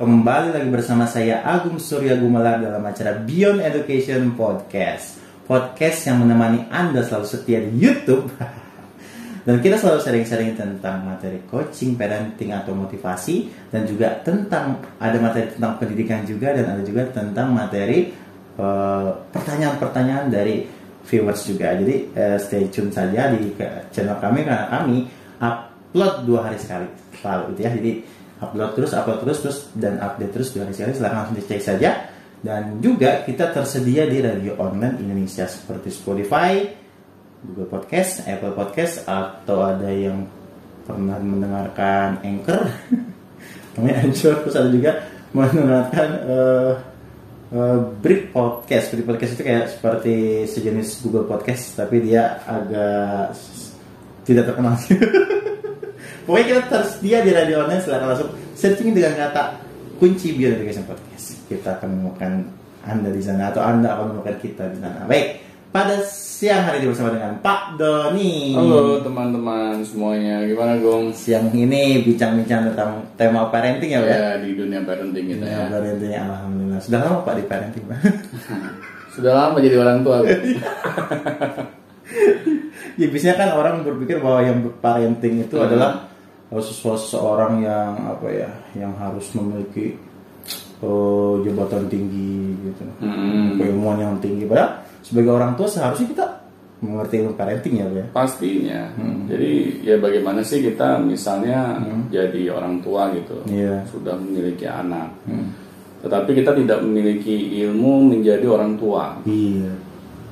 Kembali lagi bersama saya Agung Surya Gumelar dalam acara Beyond Education Podcast. Podcast yang menemani Anda selalu setia di YouTube. Dan kita selalu sharing-sharing tentang materi coaching, parenting atau motivasi dan juga tentang ada materi tentang pendidikan juga dan ada juga tentang materi eh, pertanyaan-pertanyaan dari viewers juga. Jadi eh, stay tune saja di channel kami karena kami upload dua hari sekali selalu gitu ya. Jadi upload terus, upload terus, terus dan update terus dua hari sekali. Silahkan langsung dicek saja. Dan juga kita tersedia di radio online Indonesia seperti Spotify, Google Podcast, Apple Podcast, atau ada yang pernah mendengarkan Anchor, namanya Anchor, terus ada juga mendengarkan eh eh, Brick Podcast. Brick Podcast itu kayak seperti sejenis Google Podcast, tapi dia agak tidak terkenal. Pokoknya kita tersedia di radio online, silahkan langsung searching dengan kata kunci Beyond Education Podcast. Kita akan menemukan Anda di sana atau Anda akan menemukan kita di sana. Baik, pada siang hari ini bersama dengan Pak Doni. Halo teman-teman semuanya, gimana Gong? Siang ini bincang-bincang tentang tema parenting ya, Pak? Ya di dunia parenting kita Ya, parenting, alhamdulillah. Sudah lama Pak di parenting, Pak? Sudah lama jadi orang tua. Ya biasanya kan orang berpikir bahwa yang parenting itu Hmm. adalah uh, sesuatu seorang yang apa ya, yang harus memiliki uh, jabatan tinggi gitu, Hmm. keilmuan yang tinggi. Padahal sebagai orang tua seharusnya kita mengerti ilmu parenting ya, ya. Pastinya. Hmm. Jadi ya bagaimana sih kita misalnya jadi orang tua gitu, Iya. sudah memiliki anak, Hmm. tetapi kita tidak memiliki ilmu menjadi orang tua. Iya.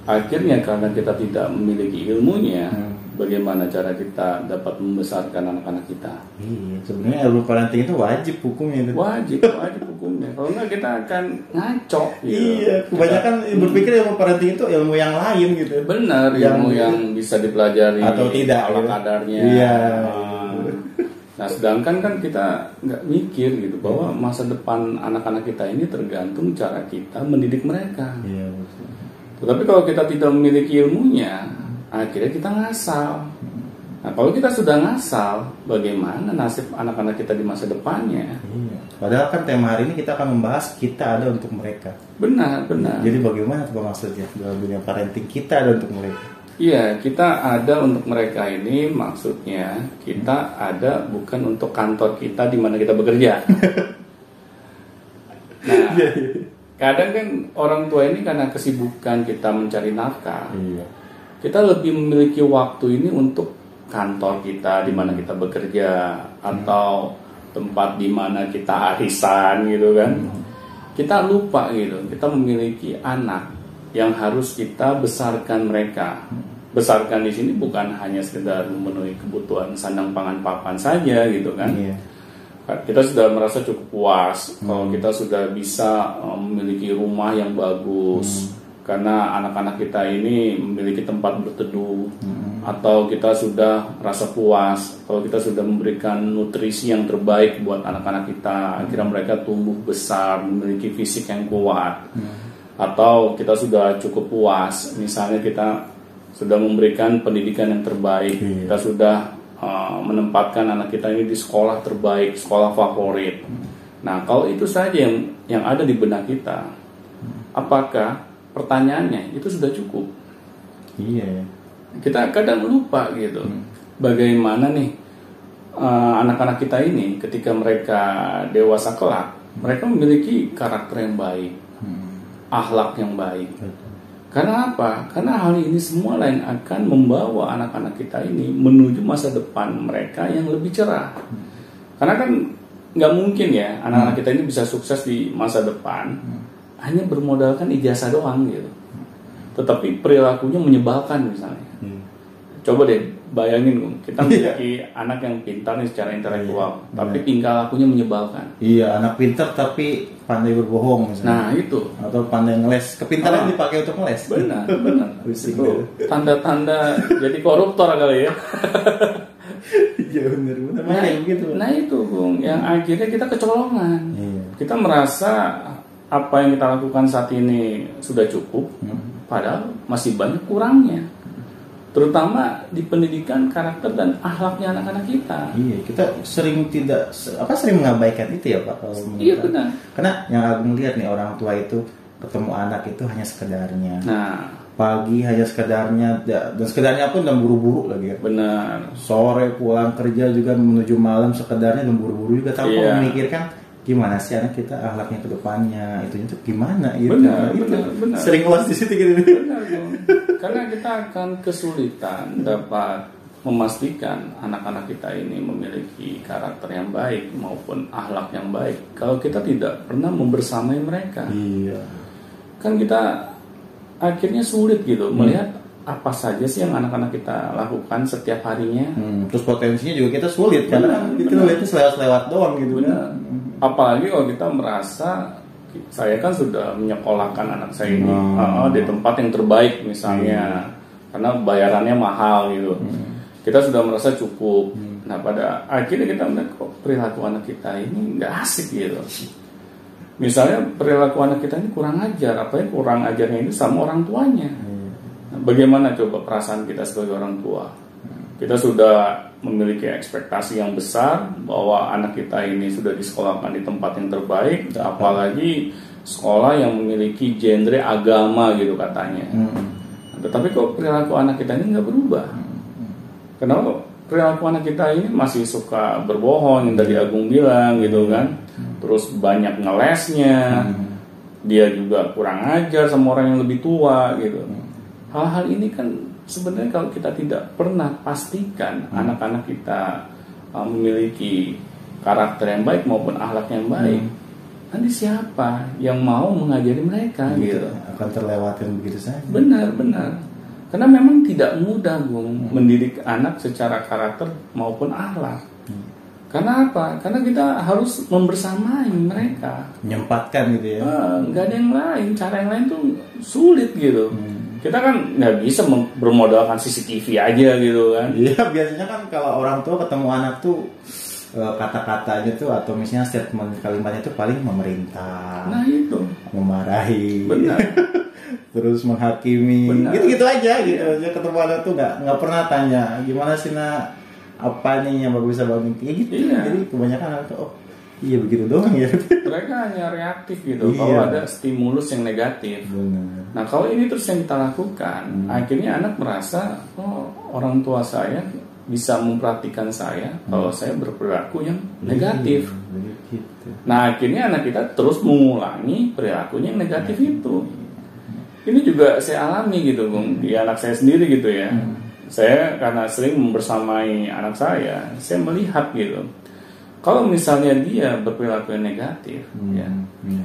Akhirnya karena kita tidak memiliki ilmunya, Hmm. Bagaimana cara kita dapat membesarkan anak-anak kita? Iya, sebenarnya ilmu parenting itu wajib hukumnya itu. Wajib, wajib hukumnya. Kalau enggak kita akan ngaco. gitu. Iya, kebanyakan berpikir ilmu parenting itu ilmu yang lain gitu. Benar, Yang- ilmu yang bisa dipelajari Atau tidak, ala gitu. kadarnya. Iya. Nah, sedangkan kan kita nggak mikir gitu bahwa masa depan anak-anak kita ini tergantung cara kita mendidik mereka. Iya, betul. Tetapi kalau kita tidak memiliki ilmunya, akhirnya kita ngasal. Nah, kalau kita sudah ngasal, bagaimana nasib anak-anak kita di masa depannya? Iya. Padahal kan tema hari ini kita akan membahas kita ada untuk mereka. Benar, benar. Jadi bagaimana tuh maksudnya dalam dunia parenting kita ada untuk mereka? Iya, kita ada untuk mereka ini maksudnya kita ada bukan untuk kantor kita di mana kita bekerja. nah, kadang kan orang tua ini karena kesibukan kita mencari nafkah, Iya. Kita lebih memiliki waktu ini untuk kantor kita di mana kita bekerja atau tempat di mana kita arisan gitu kan. Kita lupa gitu, kita memiliki anak yang harus kita besarkan mereka. Besarkan di sini bukan hanya sekedar memenuhi kebutuhan sandang pangan papan saja gitu kan. Iya. Kita sudah merasa cukup puas kalau kita sudah bisa eh, memiliki rumah yang bagus karena anak-anak kita ini memiliki tempat berteduh. Atau kita sudah merasa puas. Kalau kita sudah memberikan nutrisi yang terbaik buat anak-anak kita. Akhirnya mereka tumbuh besar memiliki fisik yang kuat. Atau kita sudah cukup puas. Misalnya kita sudah memberikan pendidikan yang terbaik. Iya. kita sudah uh, menempatkan anak kita ini di sekolah terbaik sekolah favorit. Nah kalau itu saja yang yang ada di benak kita apakah pertanyaannya itu sudah cukup. Iya. kita kadang lupa gitu. Bagaimana nih uh, anak-anak kita ini ketika mereka dewasa kelak mereka memiliki karakter yang baik akhlak yang baik. Karena apa? Karena hal ini semua lain akan membawa anak-anak kita ini menuju masa depan mereka yang lebih cerah. Karena kan nggak mungkin ya anak-anak kita ini bisa sukses di masa depan hanya bermodalkan ijazah doang gitu. Tetapi perilakunya menyebalkan misalnya. Iya. Coba deh bayangin kita Iya. memiliki anak yang pintar nih secara intelektual, Iya. tapi Iya. tingkah lakunya menyebalkan. Iya, anak pintar tapi pandai berbohong misalnya. Nah itu Atau pandai ngeles. Kepintaran Ah. dipakai untuk ngeles. benar benar itu tanda-tanda jadi koruptor kali ya Iya benar benar. nah, begitu. nah itu Bung yang akhirnya kita kecolongan Iya. kita merasa apa yang kita lakukan saat ini sudah cukup Hmm. padahal masih banyak kurangnya terutama di pendidikan karakter dan akhlaknya anak-anak kita. Iya, kita sering tidak apa sering mengabaikan itu ya Pak kalau Iya saya. benar. Karena yang Agung lihat nih orang tua itu ketemu anak itu hanya sekedarnya. Nah, Pagi hanya sekedarnya da- dan sekedarnya pun dan buru-buru lagi ya. benar. Sore pulang kerja juga menuju malam sekedarnya dan buru-buru juga tanpa Iya. memikirkan gimana sih anak kita akhlaknya ke depannya itu itu gimana gitu. Benar, Itu benar, benar. Sering luas di situ gitu. Benar. Karena kita akan kesulitan dapat memastikan anak-anak kita ini memiliki karakter yang baik maupun akhlak yang baik kalau kita tidak pernah membersamai mereka. Iya. Kan kita akhirnya sulit gitu melihat apa saja sih yang anak-anak kita lakukan setiap harinya. Hmm, terus potensinya juga kita sulit karena kan kita lihatnya selewat-selewat doang gitu Benar. kan. Apalagi kalau kita merasa saya kan sudah menyekolahkan anak saya ini Hmm. uh, di tempat yang terbaik misalnya karena bayarannya mahal gitu. Kita sudah merasa cukup. Nah pada akhirnya kita melihat kok perilaku anak kita ini nggak asik gitu. Misalnya perilaku anak kita ini kurang ajar, apa ya kurang ajarnya ini sama orang tuanya. Nah, bagaimana coba perasaan kita sebagai orang tua? Kita sudah memiliki ekspektasi yang besar bahwa anak kita ini sudah disekolahkan di tempat yang terbaik, apalagi sekolah yang memiliki genre agama gitu katanya. Hmm. Tetapi kok perilaku anak kita ini nggak berubah? Kenapa perilaku anak kita ini masih suka berbohong yang tadi Agung bilang gitu kan? Terus banyak ngelesnya, dia juga kurang ajar sama orang yang lebih tua gitu. Hal-hal ini kan sebenarnya kalau kita tidak pernah pastikan anak-anak kita uh, memiliki karakter yang baik maupun akhlak yang baik, nanti siapa yang mau mengajari mereka gitu. gitu? akan terlewatkan begitu saja. Benar, benar. Karena memang tidak mudah, Bung, mendidik anak secara karakter maupun akhlak. Karena apa? Karena kita harus membersamai mereka. Menyempatkan gitu ya. Ah, nggak ada yang lain. Cara yang lain tuh sulit gitu. Kita kan nggak bisa bermodalkan CCTV aja gitu kan. Iya biasanya kan kalau orang tua ketemu anak tuh eh, kata-katanya tuh atau misalnya statement kalimatnya tuh paling memerintah, Nah itu. memarahi, Benar. terus menghakimi, Benar. gitu-gitu aja gitu. Dia ketemu anak tuh nggak nggak pernah tanya gimana sih nak apa nih yang bagus bisa bangun kayak gitu. Iya. Jadi kebanyakan anak tuh oh iya begitu doang ya. Mereka hanya reaktif gitu. Iya. Kalau ada stimulus yang negatif. Benar. Nah kalau ini terus yang kita lakukan, akhirnya anak merasa oh orang tua saya bisa memperhatikan saya kalau saya berperilaku yang negatif. Iya, begitu. Nah akhirnya anak kita terus mengulangi perilakunya yang negatif itu. Ini juga saya alami gitu, Bung, di anak saya sendiri gitu ya. Saya karena sering membersamai anak saya, saya melihat gitu. Kalau misalnya dia berperilaku negatif, ya, Iya.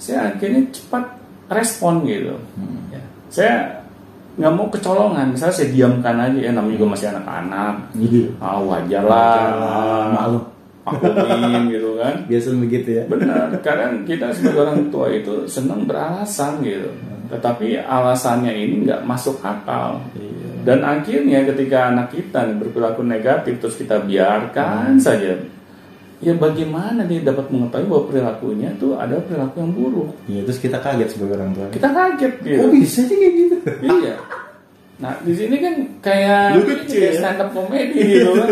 saya akhirnya cepat respon gitu. Ya. Saya nggak mau kecolongan, misalnya saya diamkan aja ya, namanya juga masih anak-anak. Ah, wajar lah, ah, maklum. maklumin gitu kan. Biasa begitu ya. Benar, kadang kita sebagai orang tua itu senang beralasan gitu. Tetapi alasannya ini nggak masuk akal. Iya. Dan akhirnya ketika anak kita berperilaku negatif terus kita biarkan saja. Ya bagaimana dia dapat mengetahui bahwa perilakunya itu ada perilaku yang buruk. Iya, terus kita kaget sebagai orang tua. Kita kaget gitu. Kok bisa sih kayak gitu? iya. Nah, di sini kan kayak Lucu kayak ya. stand up comedy gitu kan.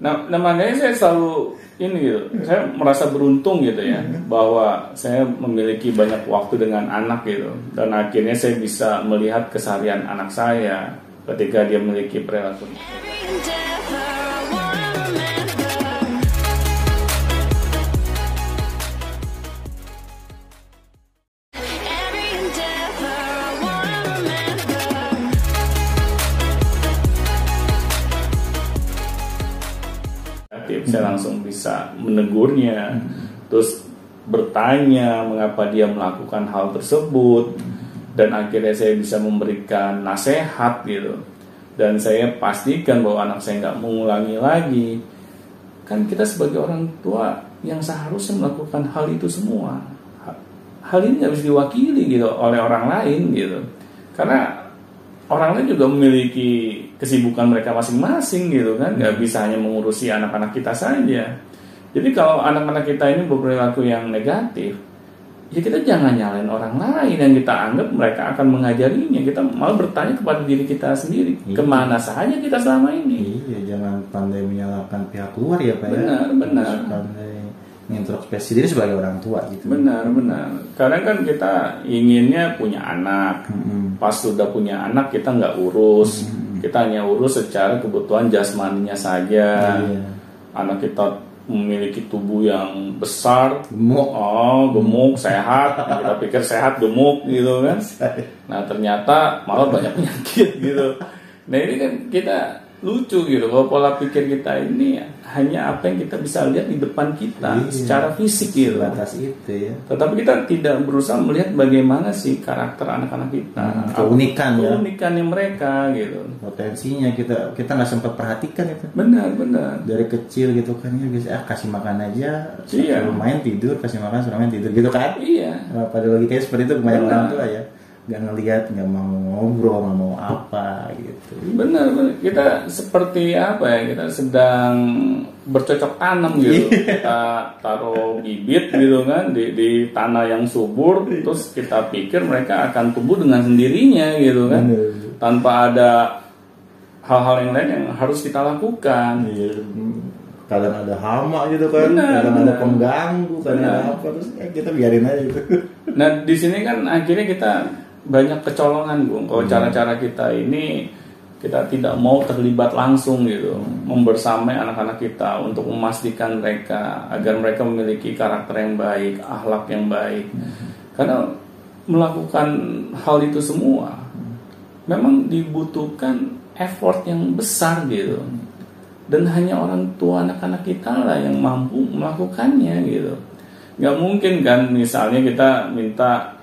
Nah, nah makanya saya selalu ini gitu. Saya merasa beruntung gitu ya bahwa saya memiliki banyak waktu dengan anak gitu dan akhirnya saya bisa melihat keseharian anak saya ketika dia memiliki perilaku. Negatif saya langsung bisa menegurnya. Terus bertanya mengapa dia melakukan hal tersebut. Dan akhirnya saya bisa memberikan nasihat gitu. Dan saya pastikan bahwa anak saya nggak mengulangi lagi. Kan kita sebagai orang tua yang seharusnya melakukan hal itu semua. Ha- hal ini bisa diwakili gitu oleh orang lain gitu. Karena orang lain juga memiliki kesibukan mereka masing-masing gitu kan nggak bisa hanya mengurusi anak-anak kita saja jadi kalau anak-anak kita ini berperilaku yang negatif ya kita jangan nyalain orang lain yang kita anggap mereka akan mengajarinya. Kita malah bertanya kepada diri kita sendiri, Iya. ke mana saja kita selama ini? Iya, jangan pandai menyalahkan pihak luar ya Pak ya. Benar, benar. Harus Pandai introspeksi diri sebagai orang tua gitu. Benar, benar. Kadang kan kita inginnya punya anak, Mm-mm. pas sudah punya anak kita nggak urus, kita hanya urus secara kebutuhan jasmaninya saja. Iya. Anak kita memiliki tubuh yang besar, Gemuk. oh gemuk, sehat, kita pikir sehat gemuk gitu kan. Nah ternyata malah banyak penyakit gitu. Nah ini kan kita lucu gitu kalau pola pikir kita ini hanya apa yang kita bisa lihat di depan kita Iya. secara fisik gitu. Sebatas itu ya. Tetapi kita tidak berusaha melihat bagaimana sih karakter anak-anak kita, Hmm, keunikan ya. keunikannya mereka gitu. Potensinya kita kita nggak sempat perhatikan itu. Benar, benar. Dari kecil gitu kan ya bisa ah, kasih makan aja, Iya. suruh main tidur, kasih makan suruh main tidur gitu kan. Iya. Pada logikanya seperti itu kebanyakan Benar. orang tua ya nggak ngelihat nggak mau ngobrol nggak mau apa gitu Benar, benar. Kita seperti apa ya? Kita sedang bercocok tanam gitu. Kita taruh bibit gitu kan di, di tanah yang subur, terus kita pikir mereka akan tumbuh dengan sendirinya gitu kan, Benar. tanpa ada hal-hal yang lain yang harus kita lakukan. Iya, kadang ada hama gitu kan Benar, kadang ada benar. pengganggu kadang Benar. ada apa terus ya kita biarin aja gitu Nah di sini kan akhirnya kita banyak kecolongan, Bung. Kalau cara-cara kita ini kita tidak mau terlibat langsung gitu, membersamai anak-anak kita untuk memastikan mereka agar mereka memiliki karakter yang baik, akhlak yang baik. Karena melakukan hal itu semua memang dibutuhkan effort yang besar gitu. Dan hanya orang tua anak-anak kita lah yang mampu melakukannya gitu. Nggak mungkin kan misalnya kita minta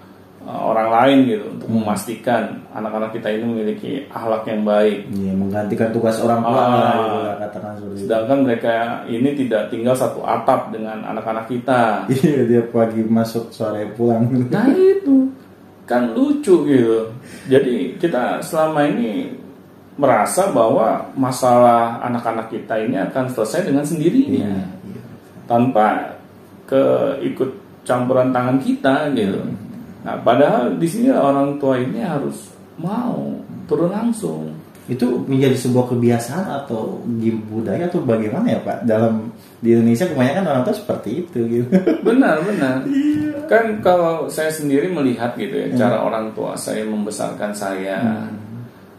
orang lain gitu untuk memastikan anak-anak kita ini memiliki akhlak yang baik. Iya, menggantikan tugas orang tua Ah. lah, gitu lah, katakan seperti itu Sedangkan mereka ini tidak tinggal satu atap dengan anak-anak kita. iya dia pagi masuk sore pulang Nah itu kan lucu gitu. Jadi kita selama ini merasa bahwa masalah anak-anak kita ini akan selesai dengan sendirinya Iya. tanpa keikut campuran tangan kita gitu. Nah padahal di sini orang tua ini harus mau turun langsung. itu menjadi sebuah kebiasaan atau budaya atau bagaimana ya pak dalam di Indonesia kebanyakan orang tua seperti itu gitu Benar benar. Kan kalau saya sendiri melihat gitu ya cara orang tua saya membesarkan saya.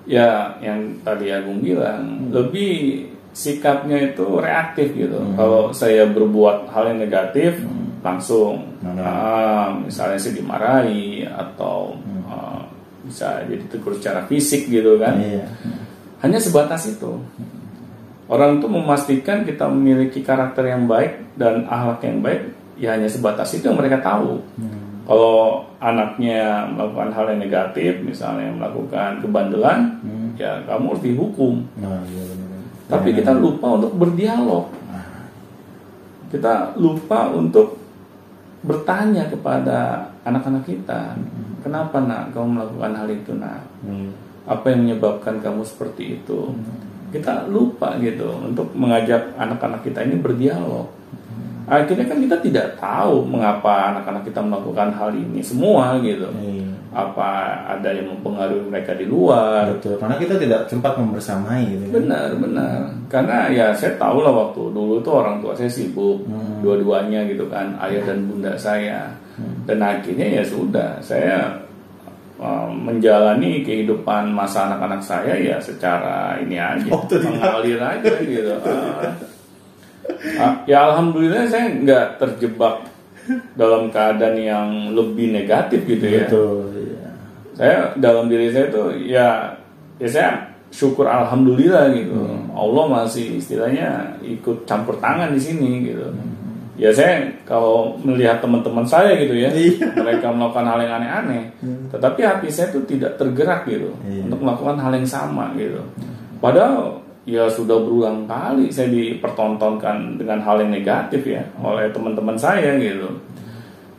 ya yang tadi Agung bilang lebih sikapnya itu reaktif gitu. Kalau saya berbuat hal yang negatif langsung Marah. ah, misalnya saya dimarahi atau ah, bisa jadi tegur secara fisik gitu kan. iya Hanya sebatas itu. Orang tuh memastikan kita memiliki karakter yang baik dan akhlak yang baik ya hanya sebatas itu yang mereka tahu. Kalau anaknya melakukan hal yang negatif, misalnya melakukan kebandelan, ya kamu harus dihukum. nah, iya. Tapi kita lupa untuk berdialog. Kita lupa untuk bertanya kepada anak-anak kita, kenapa nak kamu melakukan hal itu nak? Hmm. Apa yang menyebabkan kamu seperti itu? Kita lupa gitu untuk mengajak anak-anak kita ini berdialog. Akhirnya kan kita tidak tahu mengapa anak-anak kita melakukan hal ini semua gitu. Iya. Apa ada yang mempengaruhi mereka di luar? betul karena kita tidak sempat membersamai gitu kan. Benar, benar. Karena ya saya tahu lah waktu dulu tuh orang tua saya sibuk Hmm. dua-duanya gitu kan, ayah dan bunda saya. Dan akhirnya ya sudah, saya uh, menjalani kehidupan masa anak-anak saya ya secara ini aja, Otodidak. mengalir aja gitu. Ah. Ya alhamdulillah saya nggak terjebak dalam keadaan yang lebih negatif gitu ya. Betul iya. saya dalam diri saya tuh ya ya saya syukur alhamdulillah gitu. Allah masih istilahnya ikut campur tangan di sini gitu. Ya saya kalau melihat teman-teman saya gitu ya Iya. mereka melakukan hal yang aneh-aneh tetapi hati saya tuh tidak tergerak gitu Iya. untuk melakukan hal yang sama gitu. Padahal ya sudah berulang kali saya dipertontonkan dengan hal yang negatif ya oleh teman-teman saya gitu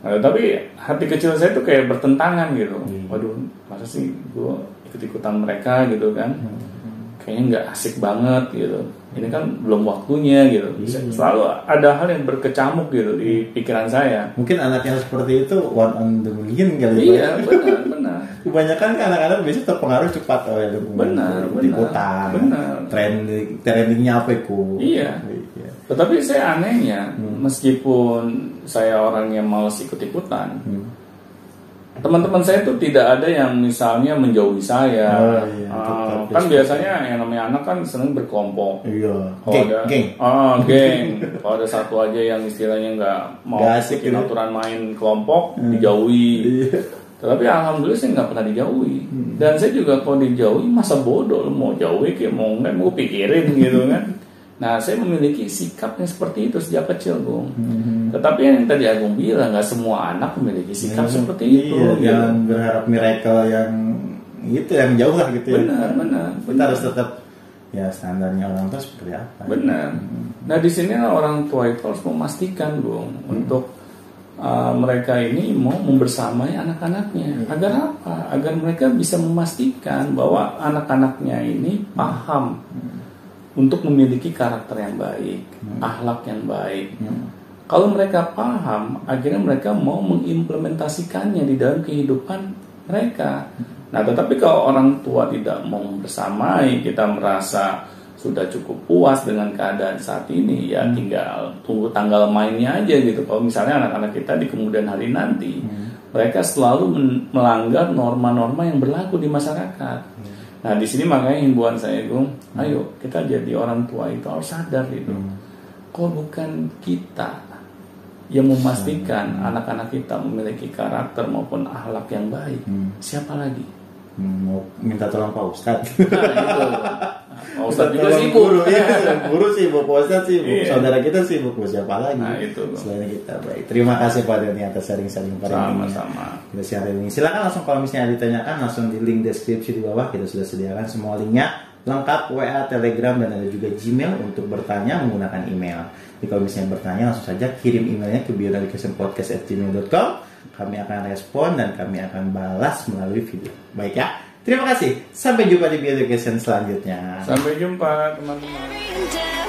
Nah, tapi hati kecil saya tuh kayak bertentangan gitu. Waduh, masa sih gue ikut-ikutan mereka gitu kan? Kayaknya nggak asik banget gitu. ini kan belum waktunya gitu. Iya. Selalu ada hal yang berkecamuk gitu di pikiran saya. Mungkin anak yang seperti itu one on the million kali ya. Iya, benar, benar. Kebanyakan kan anak-anak biasanya terpengaruh cepat oleh lingkungan. Benar, ikutan. benar, benar. Trending, trendingnya apa ku? Iya. Iya. Tetapi saya anehnya, Hmm. meskipun saya orang yang males ikut-ikutan, Hmm. teman-teman saya tuh tidak ada yang misalnya menjauhi saya. Oh, iya, Ah, tetap kan respect. biasanya yang namanya anak kan seneng berkelompok. Iya. Kalau Geng, ada, geng. Ah, geng. Kalau ada satu aja yang istilahnya nggak mau Nggak asik gitu. aturan main kelompok, Hmm. dijauhi. Iya. Tetapi alhamdulillah saya nggak pernah dijauhi. Dan saya juga kalau dijauhi masa bodoh lu mau jauhi kayak mau nggak mau pikirin gitu kan. Nah saya memiliki sikap yang seperti itu sejak kecil Bung. Hmm. Tetapi yang tadi Agung bilang nggak semua anak memiliki sikap seperti itu. Iya, gitu. berharap miracle yang itu yang jauh lah gitu ya. Benar, benar, Kita benar. harus tetap ya standarnya orang tua seperti apa. Benar. Nah di sini orang tua itu harus memastikan Bung untuk uh, mereka ini mau membersamai anak-anaknya. Agar apa? Agar mereka bisa memastikan bahwa anak-anaknya ini paham untuk memiliki karakter yang baik, akhlak yang baik. Hmm. Kalau mereka paham, akhirnya mereka mau mengimplementasikannya di dalam kehidupan mereka. Nah, tetapi kalau orang tua tidak mau bersamai, kita merasa sudah cukup puas dengan keadaan saat ini, ya tinggal tunggu tanggal mainnya aja gitu. Kalau misalnya anak-anak kita di kemudian hari nanti, mereka selalu melanggar norma-norma yang berlaku di masyarakat. Nah, di sini makanya himbauan saya, Gung, ayo kita jadi orang tua itu harus sadar gitu. Kok bukan kita yang memastikan anak-anak kita memiliki karakter maupun akhlak yang baik? Hmm. Siapa lagi? Hmm, mau minta tolong Pak Ustadz. Nah, itu. Pak Ustadz juga sibuk. Guru, iya, guru sibuk, Pak Ustadz sibuk, Iya. saudara kita sibuk, siapa lagi? Nah, itu. Selain kita baik. Terima kasih Pak Doni atas sharing-sharing ini. Sama-sama. Kita sharing ini. Silakan langsung kalau misalnya ditanyakan langsung di link deskripsi di bawah kita sudah sediakan semua linknya lengkap WA, Telegram dan ada juga Gmail untuk bertanya menggunakan email. Jadi kalau misalnya bertanya langsung saja kirim emailnya ke bioeducationpodcast@gmail.com. Kami akan respon dan kami akan balas melalui video. Baik ya. Terima kasih. Sampai jumpa di Bioeducation selanjutnya. Sampai jumpa teman-teman.